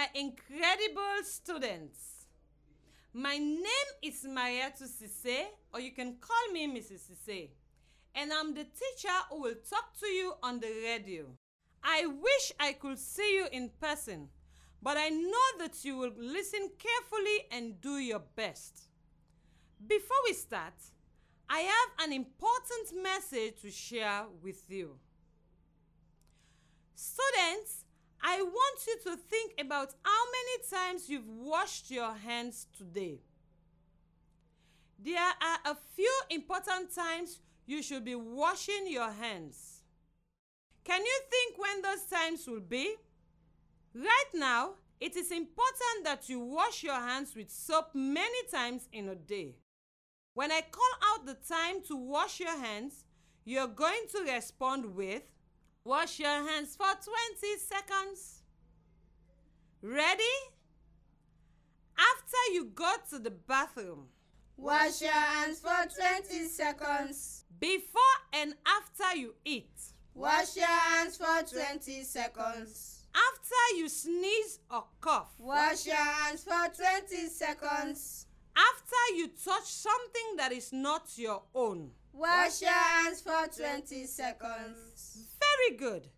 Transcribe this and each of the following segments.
my incredible students. My name is Mariatu Sise, or you can call me Mrs. Sise, and I'm the teacher who will talk to you on the radio. I wish I could see you in person, but I know that you will listen carefully and do your best. Before we start, I have an important message to share with you. Students, I want you to think about how many times you've washed your hands today. There are a few important times you should be washing your hands. Can you think when those times will be? Right now, it is important that you wash your hands with soap many times in a day. When I call out the time to wash your hands, you're going to respond with Wash your hands for 20 seconds. Ready? After you go to the bathroom, Wash your hands for 20 seconds. before and after you eat, Wash your hands for 20 seconds. after you sneeze or cough, Wash your hands for 20 seconds. after you touch something that is not your own. Wash your hands for 20 seconds. Very good.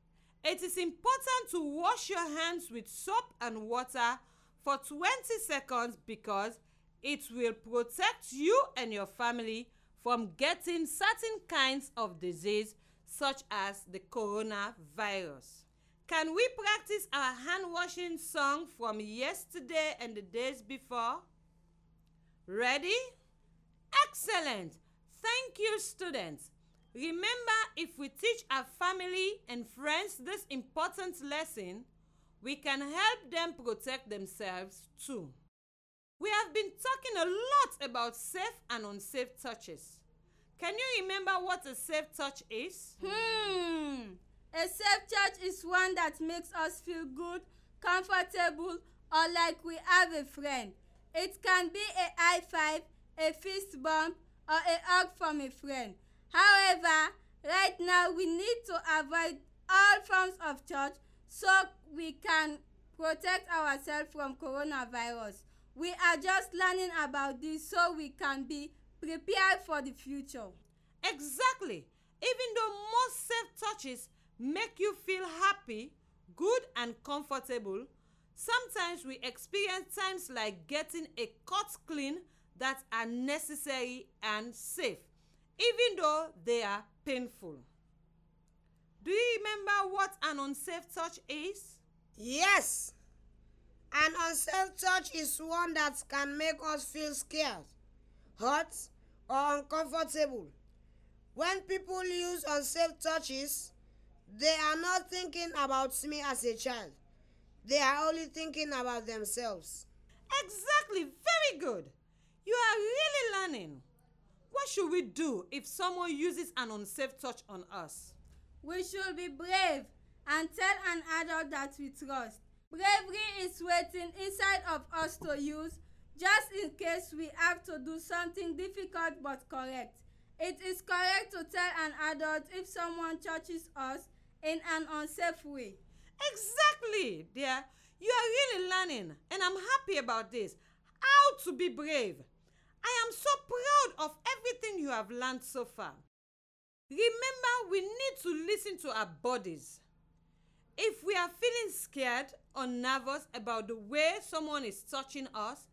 It is important to wash your hands with soap and water for 20 seconds because it will protect you and your family from getting certain kinds of disease such as the coronavirus. Can we practice our hand washing song from yesterday and the days before? Ready? Excellent! Thank you, students. Remember, if we teach our family and friends this important lesson, we can help them protect themselves too. We have been talking a lot about safe and unsafe touches. Can you remember what a safe touch is? Hmm. A safe touch is one that makes us feel good, comfortable, or like we have a friend. It can be a high five, a fist bump, or a hug from a friend. However, right now we need to avoid all forms of touch so we can protect ourselves from coronavirus. We are just learning about this so we can be prepared for the future. Exactly. Even though most safe touches make you feel happy, good, and comfortable, sometimes we experience times like getting a cut clean that are necessary and safe, even though they are painful. Do you remember what an unsafe touch is? Yes. An unsafe touch is one that can make us feel scared, hurt, or uncomfortable. When people use unsafe touches, they are not thinking about me as a child. They are only thinking about themselves. Exactly, very good. You are really learning. What should we do if someone uses an unsafe touch on us? We should be brave and tell an adult that we trust. Bravery is waiting inside of us to use just in case we have to do something difficult but correct. It is correct to tell an adult if someone touches us in an unsafe way. Exactly, dear. You are really learning, and I'm happy about this. How to be brave. I am so proud of everything you have learned so far. Remember, we need to listen to our bodies. If we are feeling scared or nervous about the way someone is touching us,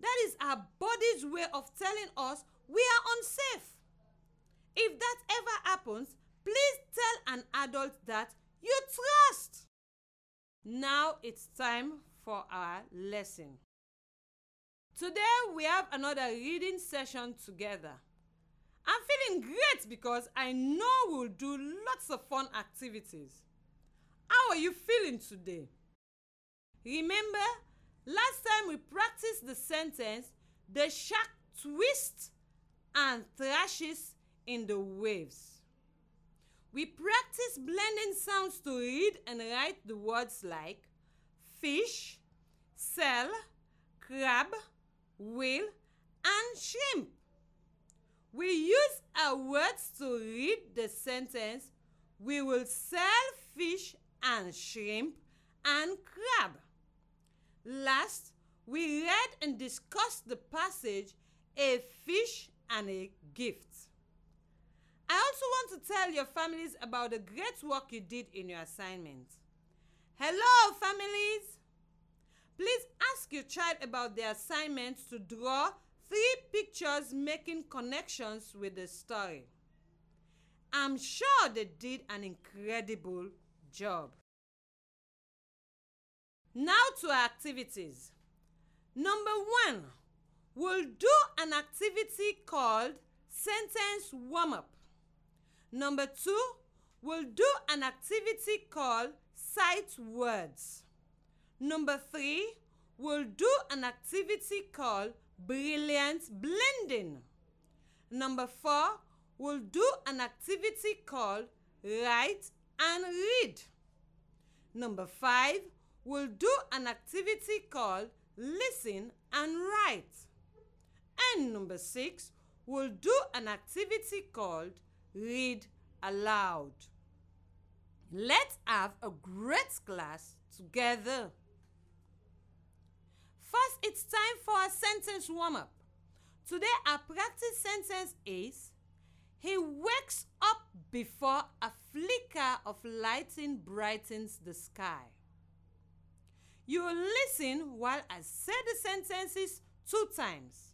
that is our body's way of telling us we are unsafe. If that ever happens, please tell an adult that you trust. Now it's time for our lesson. Today we have another reading session together. I'm feeling great because I know we'll do lots of fun activities. How are you feeling today? Remember, last time we practiced the sentence the shark twists and thrashes in the waves. We practice blending sounds to read and write the words like fish, cell, crab, whale, and shrimp. We use our words to read the sentence we will sell fish and shrimp and crab. Last, we read and discussed the passage A Fish and a Gift. I also want to tell your families about the great work you did in your assignment. Hello, families! Please ask your child about their assignment to draw three pictures making connections with the story. I'm sure they did an incredible job. Now to our activities. Number one, we'll do an activity called sentence warm up. Number two, we'll do an activity called sight words. Number three, we'll do an activity called brilliant blending. Number four, we'll do an activity called write and read. Number five, we'll do an activity called listen and write. And number six, we'll do an activity called read aloud. Let's have a great class together. First, it's time for a sentence warm up. Today, our practice sentence is He wakes up before a flicker of lighting brightens the sky. You will listen while I say the sentences two times.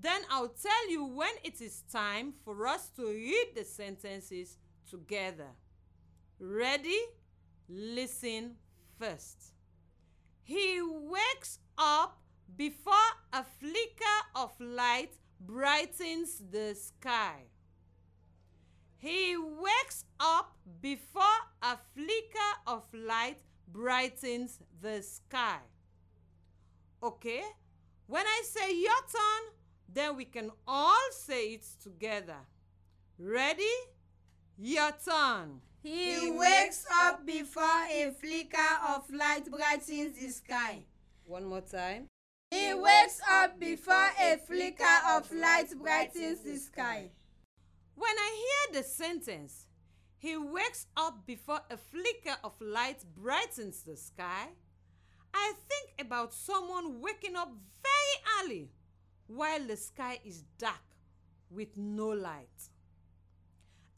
Then I'll tell you when it is time for us to read the sentences together. Ready? Listen first. He wakes up before a flicker of light brightens the sky. He wakes up before a flicker of light brightens the sky. Okay? When I say your turn, then we can all say it together. Ready? Your turn. He wakes up before a flicker of light brightens the sky. One more time. He wakes up before a flicker of light brightens the sky. When I hear the sentence, he wakes up before a flicker of light brightens the sky, I think about someone waking up very early while the sky is dark with no light.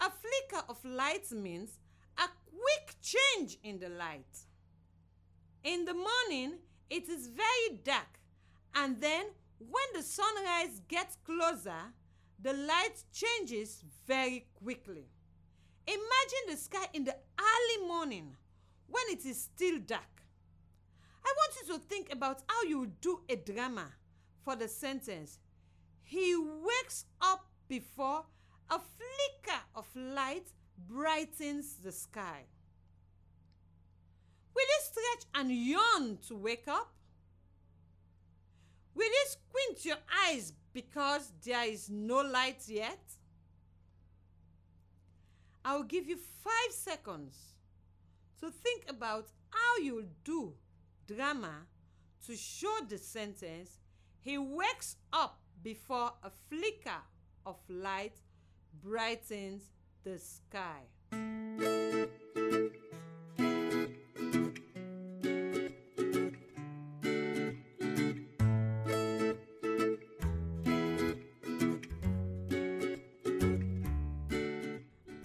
A flicker of light means a quick change in the light. In the morning, it is very dark, and then when the sunrise gets closer, the light changes very quickly. Imagine the sky in the early morning when it is still dark. I want you to think about how you do a drama for the sentence. He wakes up before a flicker of light brightens the sky. Will you stretch and yawn to wake up? Will you squint your eyes because there is no light yet? I'll give you five seconds to think about how you'll do drama to show the sentence He wakes up before a flicker of light brightens the sky.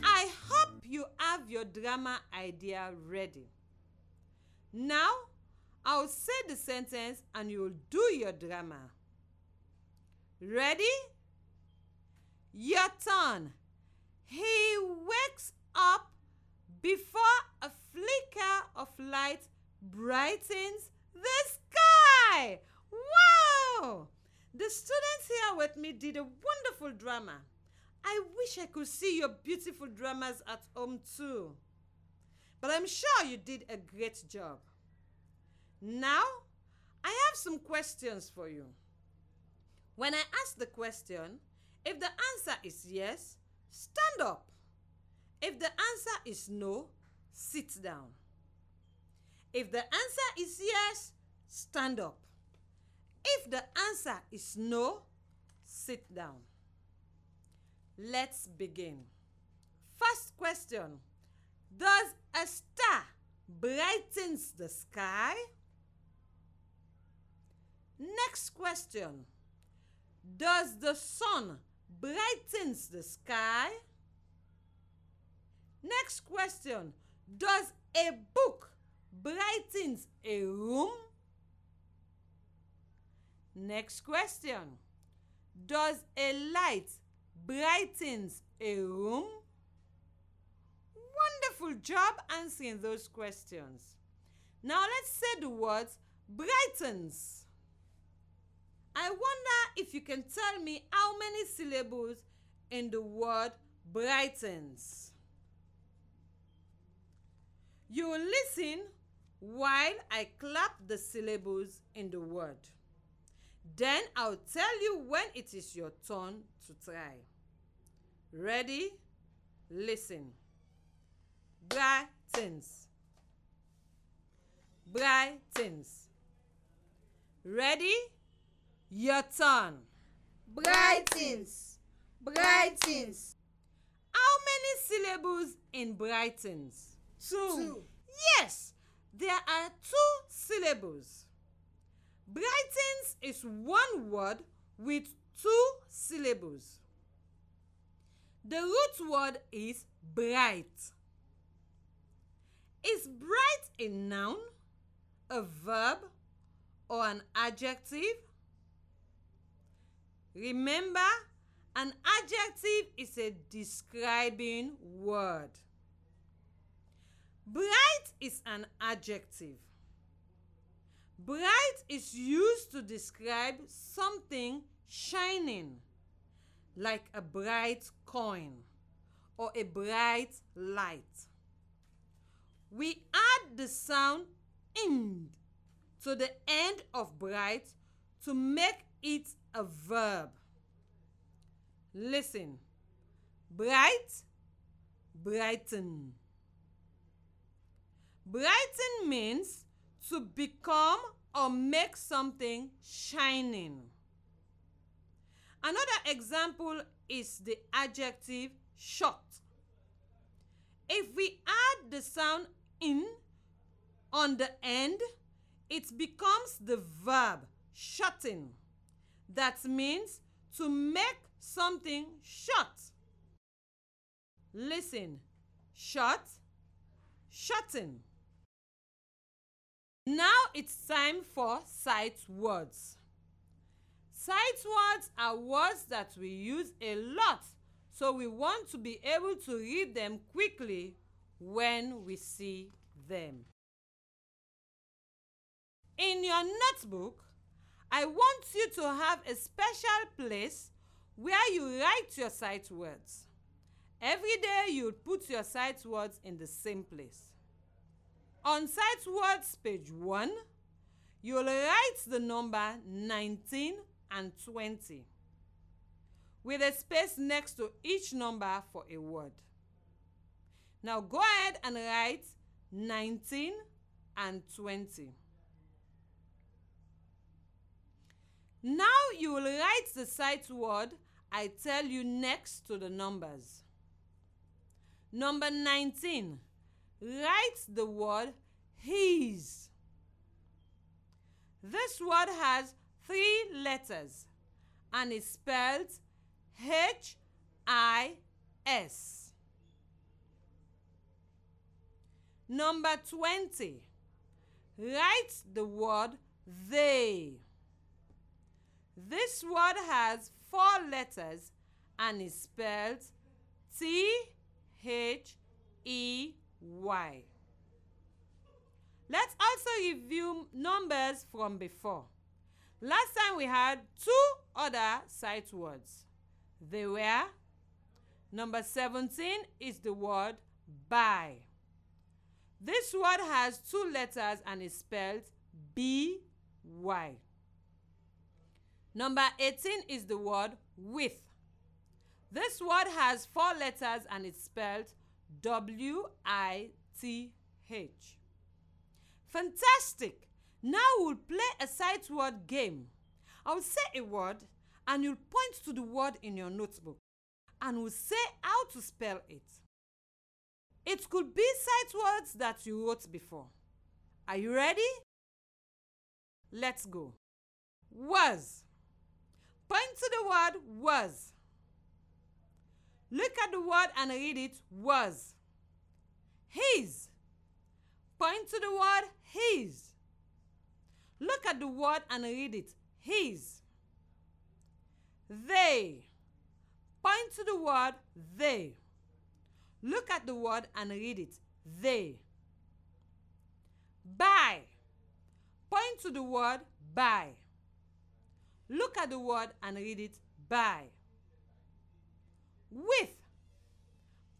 I hope you have your drama idea ready. Now, I'll say the sentence and you'll do your drama. Ready? Your turn. He wakes up before a flicker of light brightens the sky. Wow! The students here with me did a wonderful drama. I wish I could see your beautiful dramas at home too. But I'm sure you did a great job. Now, I have some questions for you. When I ask the question, if the answer is yes, stand up. If the answer is no, sit down. If the answer is yes, stand up. If the answer is no, sit down. Let's begin. First question Does a star brightens the sky? Next question Does the sun brightens the sky? Next question Does a book brightens a room? Next question Does a light brightens a room? Wonderful job answering those questions. Now let's say the words brightens. I wonder if you can tell me how many syllables in the word brightens. You will listen while I clap the syllables in the word. Then I'll tell you when it is your turn to try. Ready? Listen. Brightens. Brightens. Ready? Your turn. Brightens. Brightens. How many syllables in brightens? Two. Yes, there are two syllables. Brightens is one word with two syllables. The root word is bright. Is bright a noun, a verb, or an adjective? Remember, an adjective is a describing word. Bright is an adjective. Bright is used to describe something shining, like a bright coin or a bright light. We add the sound ind to the end of bright to make it a verb. Listen. Bright, brighten. Brighten means to become or make something shining. Another example is the adjective short. If we add the sound in on the end, it becomes the verb shutting. That means to make something shut. Listen, shut, shutting. Now it's time for sight words. Sight words are words that we use a lot, so we want to be able to read them quickly when we see them. In your notebook, I want you to have a special place where you write your sight words. Every day you put your sight words in the same place. On sight words page 1, you'll write the number 19 and 20 with a space next to each number for a word. Now go ahead and write 19 and 20. Now you will write the sight word I tell you next to the numbers. Number 19. Write the word his. This word has three letters and is spelled H I S. Number 20. Write the word they. This word has four letters and is spelled T H E Y. Let's also review numbers from before. Last time we had two other sight words. They were number 17 is the word by. This word has two letters and is spelled B Y. Number 18 is the word with. This word has four letters and it's spelled W I T H. Fantastic! Now we'll play a sight word game. I'll say a word and you'll point to the word in your notebook and we'll say how to spell it. It could be sight words that you wrote before. Are you ready? Let's go. Was. Point to the word was. Look at the word and read it was. His. Point to the word his. Look at the word and read it his. They. Point to the word they. Look at the word and read it they. By. Point to the word buy. Look at the word and read it by. With.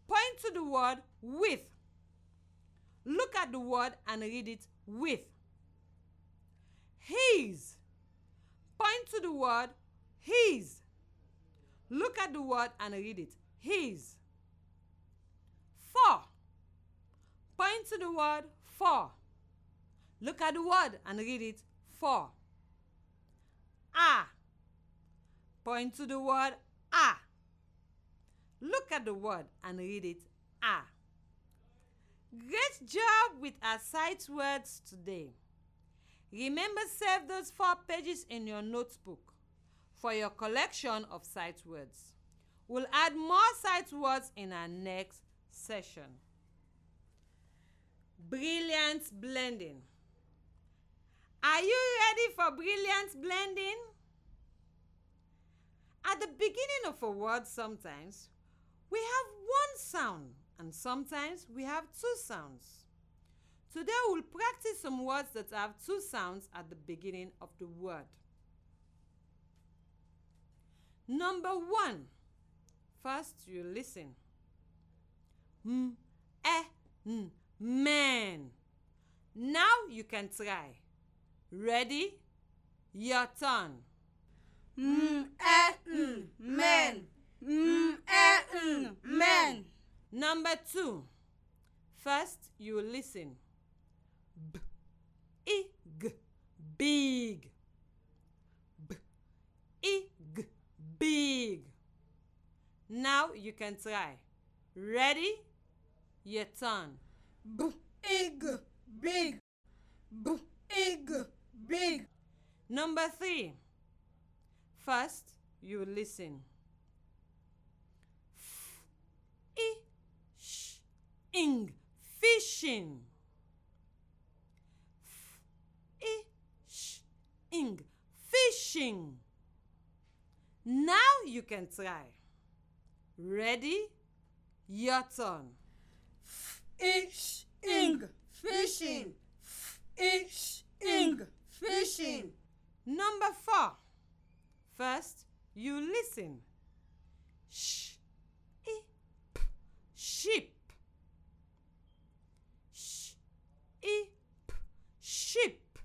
Point to the word with. Look at the word and read it with. His. Point to the word his. Look at the word and read it his. For. Point to the word for. Look at the word and read it for. Ah. Point to the word ah. Look at the word and read it ah. Great job with our sight words today. Remember save those four pages in your notebook for your collection of sight words. We'll add more sight words in our next session. Brilliant blending. Are you ready for brilliant blending? At the beginning of a word, sometimes we have one sound and sometimes we have two sounds. Today we'll practice some words that have two sounds at the beginning of the word. Number one. First, you listen. M, eh, man. Now you can try. Ready? Your turn. Men. Mm, eh, mm, men. Number two. First, you listen. B, I, g, big. B, I, g, big. Now you can try. Ready? Your turn. Big, big, big, big. Number three. First, you listen. F, I, sh, ing, fishing. F, I, sh, ing, fishing. Now you can try. Ready? Your turn. Ish, ing, fishing. Ish, ing, fishing. Number four. First, you listen. Sh, i, p, sheep. Sh, i, p, sheep.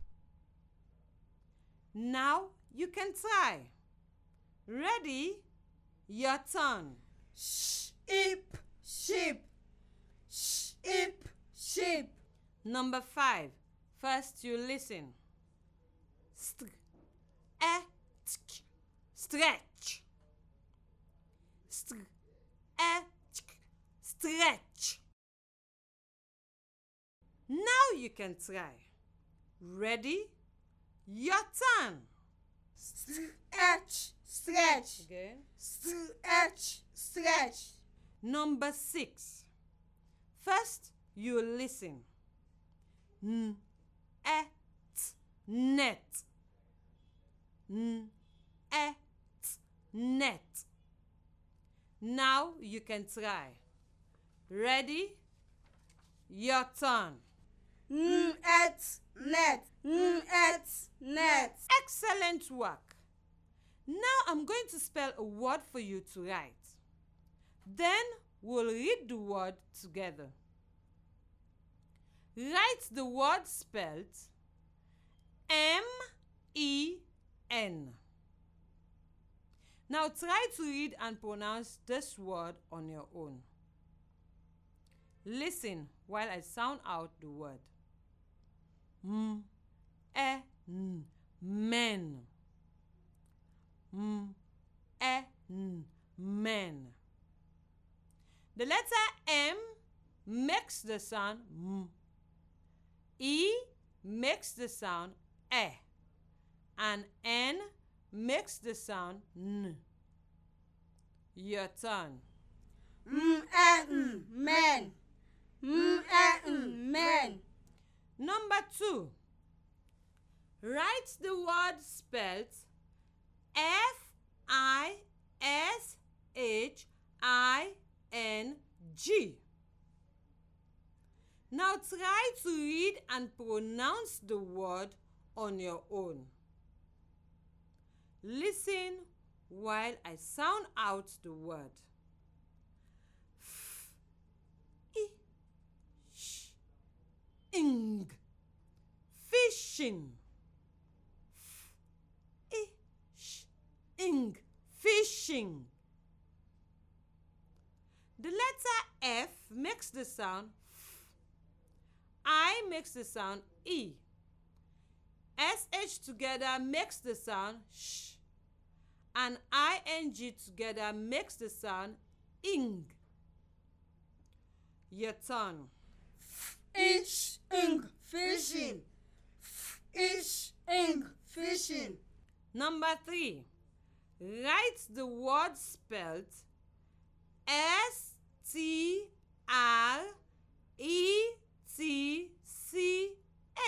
Now you can try. Ready? Your turn. Sh, i, p, Sheep, sheep. Sheep, sheep. Number five. First, you listen. St, e, stretch. St, e, tk, stretch. Now you can try. Ready? Your turn. Stretch, stretch. Again. Stretch, stretch. Number six. First, you listen. N, e, t, net. N, e, t. Now you can try. Ready? Your turn. Mm, et, net. Mm, net. Excellent work. Now I'm going to spell a word for you to write. Then we'll read the word together. Write the word spelled M E N. Now try to read and pronounce this word on your own. Listen while I sound out the word. M E N men. M E N men. The letter M makes the sound M. E makes the sound E. and N makes the sound N. Your turn. M-N, men. M-N, men. Number two. Write the word spelled F I S H I N G. Now try to read and pronounce the word on your own. Listen while I sound out the word. F I sh ing fishing. F I sh ing fishing. The letter F makes the sound F. I makes the sound E. SH together makes the sound sh. And ING together makes the sound ing. Your. Ish, ing, fishing. Ish, ing, fishing. Number three. Write the word spelled S T R E T C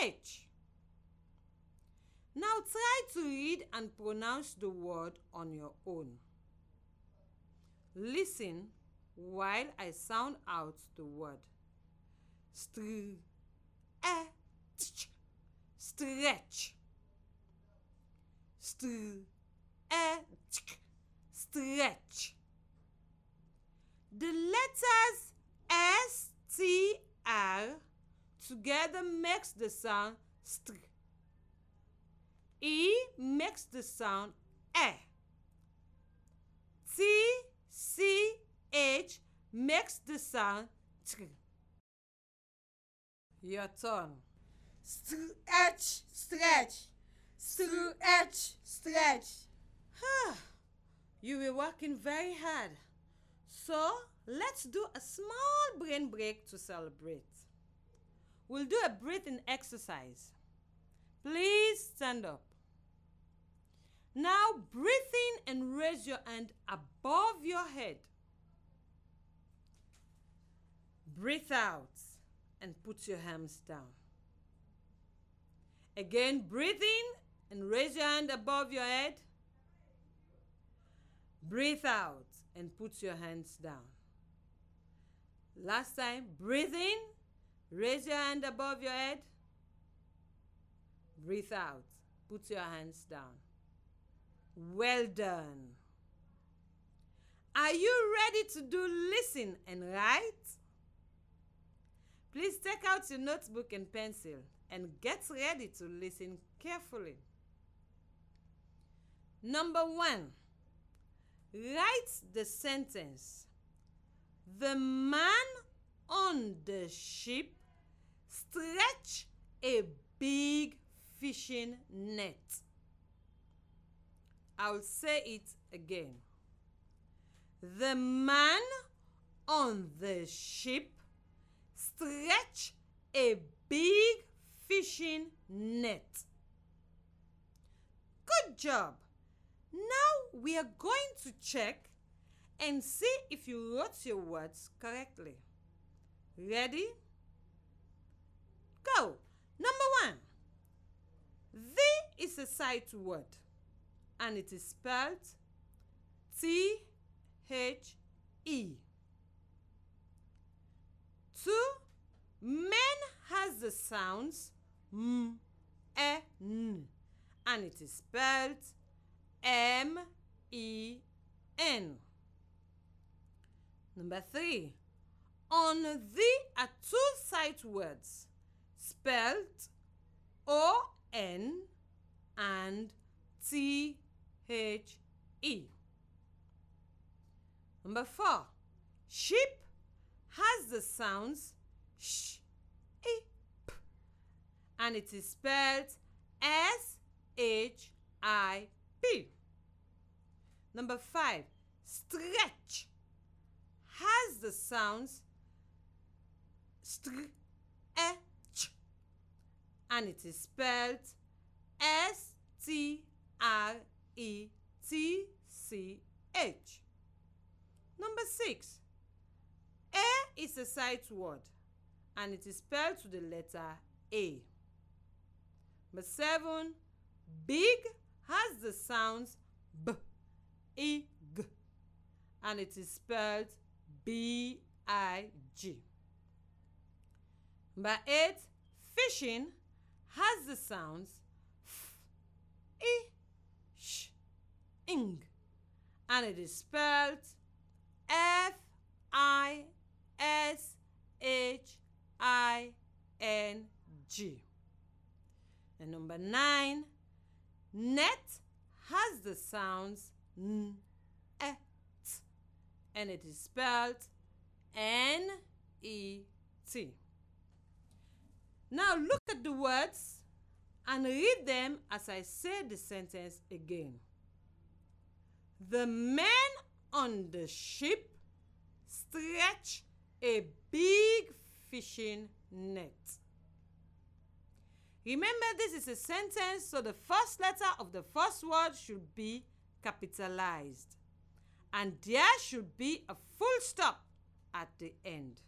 H. Now try to read and pronounce the word on your own. Listen while I sound out the word. Str- tch, stretch. Str- eh, tch, stretch. The letters S T R together makes the sound str. E makes the sound E. T C H makes the sound tr. Your turn. Stretch, stretch. Stretch, stretch. you were working very hard. So let's do a small brain break to celebrate. We'll do a breathing exercise. Please stand up. Now breathe in and raise your hand above your head. Breathe out and put your hands down. Again, breathe in and raise your hand above your head. Breathe out and put your hands down. Last time, breathe in, raise your hand above your head. Breathe out, put your hands down. Well done. Are you ready to do listen and write? Please take out your notebook and pencil and get ready to listen carefully. Number one, write the sentence The man on the ship stretched a big fishing net. I'll say it again. The man on the ship stretched a big fishing net. Good job. Now we are going to check and see if you wrote your words correctly. Ready? Go. Number one. The is a sight word and it is spelled T H E. Two, men has the sounds M, E, N, and it is spelled M E N. Number three, on the are two sight words spelled O N and T H E. Number four, sheep has the sounds sh, e, p, and it is spelled S H I P. Number five, stretch has the sounds str, e, ch, and it is spelled S T R E T C H. Number six, A is a sight word and it is spelled to the letter A. Number seven, big has the sounds B, E, G and it is spelled B I G. Number eight, fishing has the sounds F, E, Ing and it is spelled F I S H I N G. And number nine, net has the sounds N, E, T, and it is spelled N E T. Now look at the words and read them as I say the sentence again. The men on the ship stretch a big fishing net. Remember, this is a sentence, so the first letter of the first word should be capitalized. And there should be a full stop at the end.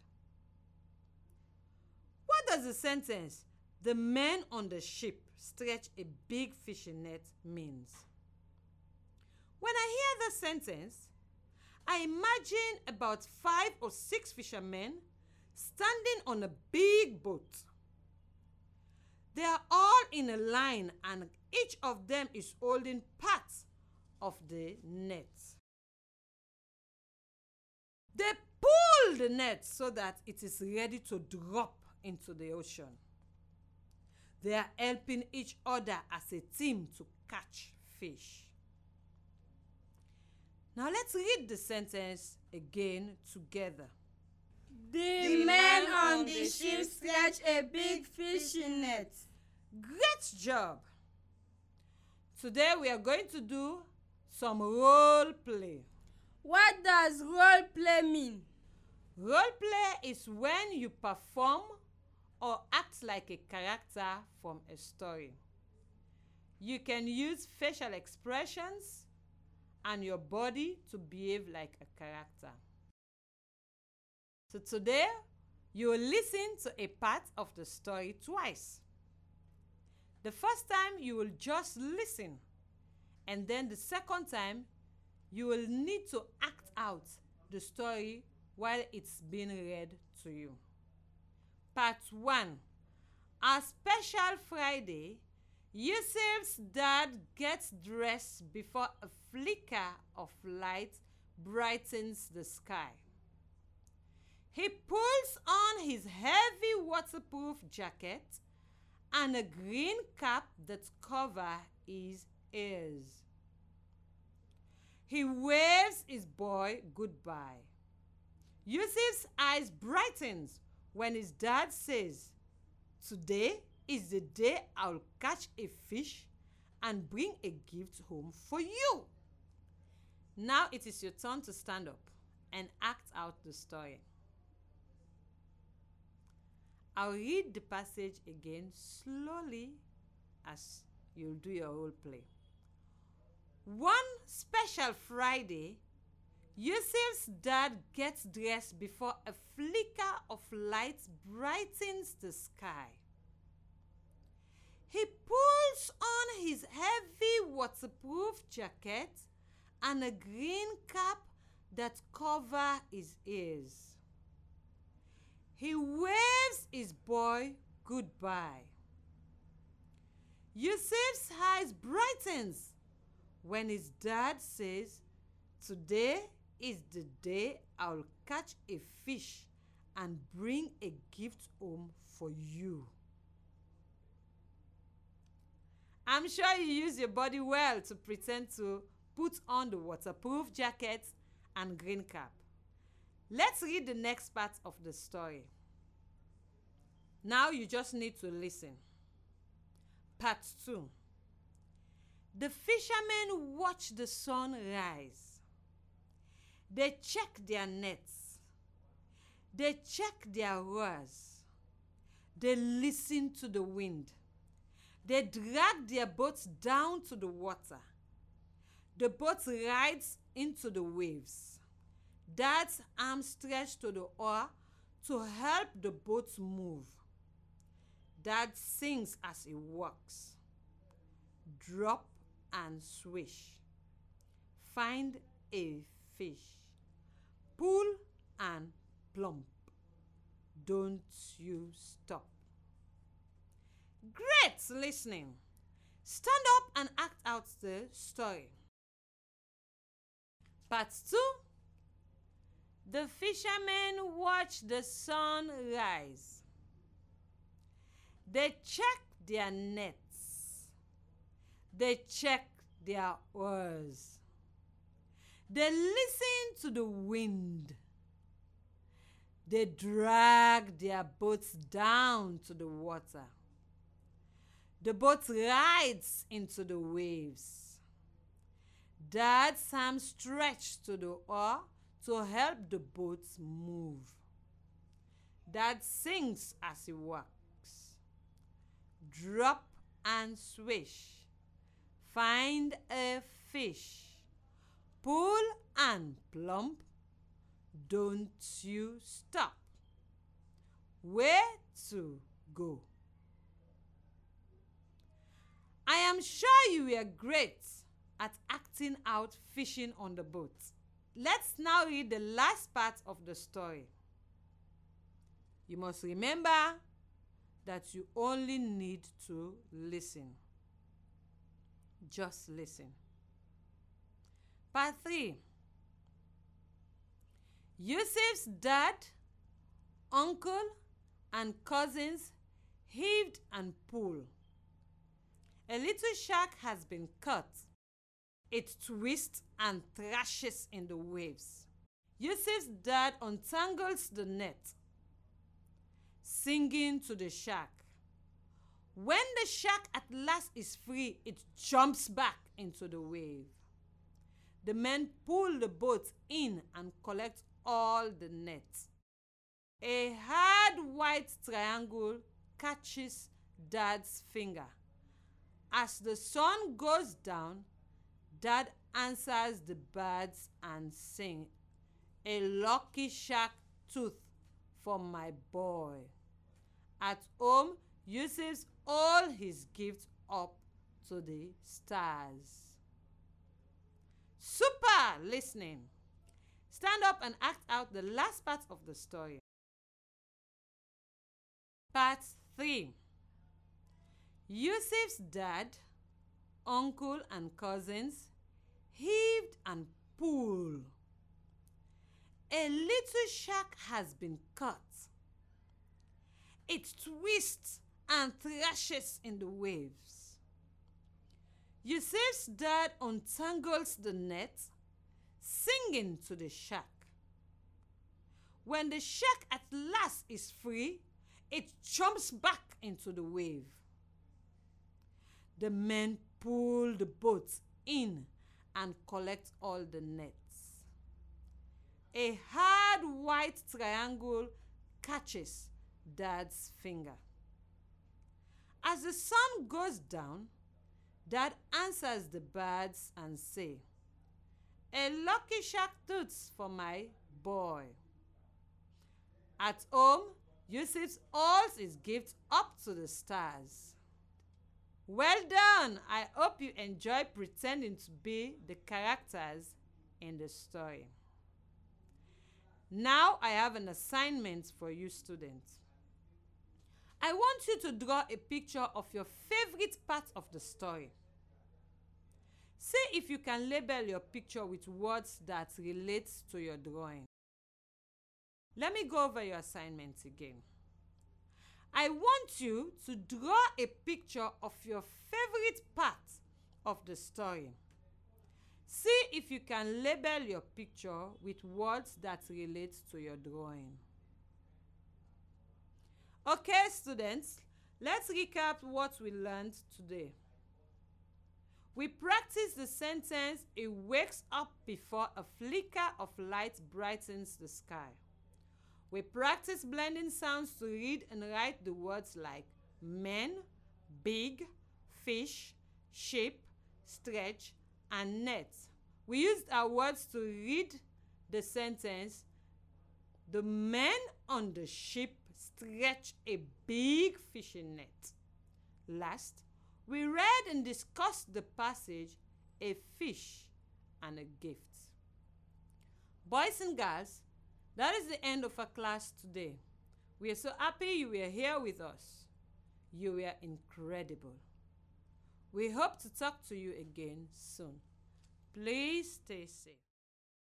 What does the sentence, the men on the ship stretch a big fishing net, means? When I hear the sentence, I imagine about five or six fishermen standing on a big boat. They are all in a line and each of them is holding part of the net. They pull the net so that it is ready to drop into the ocean. They are helping each other as a team to catch fish. Now let's read the sentence again together. The men on the ship stretch a big fishing net. Great job! Today we are going to do some role play. What does role play mean? Role play is when you perform or act like a character from a story. You can use facial expressions and your body to behave like a character. So today, you will listen to a part of the story twice. The first time, you will just listen, and then the second time, you will need to act out the story while it's being read to you. Part 1 A special Friday, Yusuf's dad gets dressed before a flicker of light brightens the sky. He pulls on his heavy waterproof jacket and a green cap that covers his ears. He waves his boy goodbye. Yusuf's eyes brightens when his dad says, Today is the day I'll catch a fish and bring a gift home for you. Now it is your turn to stand up and act out the story. I'll read the passage again slowly as you'll do your role play. One special Friday, Yusuf's dad gets dressed before a flicker of light brightens the sky. He pulls on his heavy waterproof jacket and a green cap that cover his ears. He waves his boy goodbye. Yusuf's eyes brightens when his dad says, Today is the day I'll catch a fish and bring a gift home for you. I'm sure you use your body well to pretend to put on the waterproof jacket and green cap. Let's read the next part of the story. Now you just need to listen. Part 2 The fishermen watch the sun rise. They check their nets. They check their oars. They listen to the wind. They drag their boats down to the water. The boat rides into the waves. Dad's arm stretched to the oar to help the boat move. Dad sings as he walks. Drop and swish. Find a fish. Pull and plump. Don't you stop. Great listening. Stand up and act out the story. Part 2 The fishermen watch the sun rise. They check their nets. They check their oars. They listen to the wind. They drag their boats down to the water. The boat rides into the waves. Dad's arm stretched to the oar to help the boat move. Dad sings as he walks. Drop and swish. Find a fish. Pull and plump. Don't you stop. Where to go? I am sure you were great at acting out fishing on the boat. Let's now read the last part of the story. You must remember that you only need to listen. Just listen. Part 3 Yusuf's dad, uncle, and cousins heaved and pulled. A little shark has been caught. It twists and thrashes in the waves. Yusuf's dad untangles the net, singing to the shark. When the shark at last is free, it jumps back into the wave. The men pull the boat in and collect all the nets. A hard white triangle catches Dad's finger. As the sun goes down, Dad answers the birds and sings, A lucky shark tooth for my boy. At home, Yusuf's all his gifts up to the stars. Super listening. Stand up and act out the last part of the story. Part 3 Yusuf's dad, uncle, and cousins heaved and pulled. A little shark has been caught. It twists and thrashes in the waves. Yusuf's dad untangles the net, singing to the shark. When the shark at last is free, it jumps back into the wave. The men pull the boat in and collect all the nets. A hard white triangle catches Dad's finger. As the sun goes down, Dad answers the birds and say, A lucky shark tooth for my boy. At home, Yusuf holds his gift up to the stars. Well done! I hope you enjoy pretending to be the characters in the story. Now I have an assignment for you students. I want you to draw a picture of your favorite part of the story. See if you can label your picture with words that relate to your drawing. Let me go over your assignment again. I want you to draw a picture of your favorite part of the story. See if you can label your picture with words that relate to your drawing. Okay, students, let's recap what we learned today. We practiced the sentence, it wakes up before a flicker of light brightens the sky. We practice blending sounds to read and write the words like men, big, fish, ship, stretch, and net. We used our words to read the sentence The men on the ship stretched a big fishing net. Last, we read and discussed the passage A fish and a gift. Boys and girls, that is the end of our class today. We are so happy you were here with us. You were incredible. We hope to talk to you again soon. Please stay safe.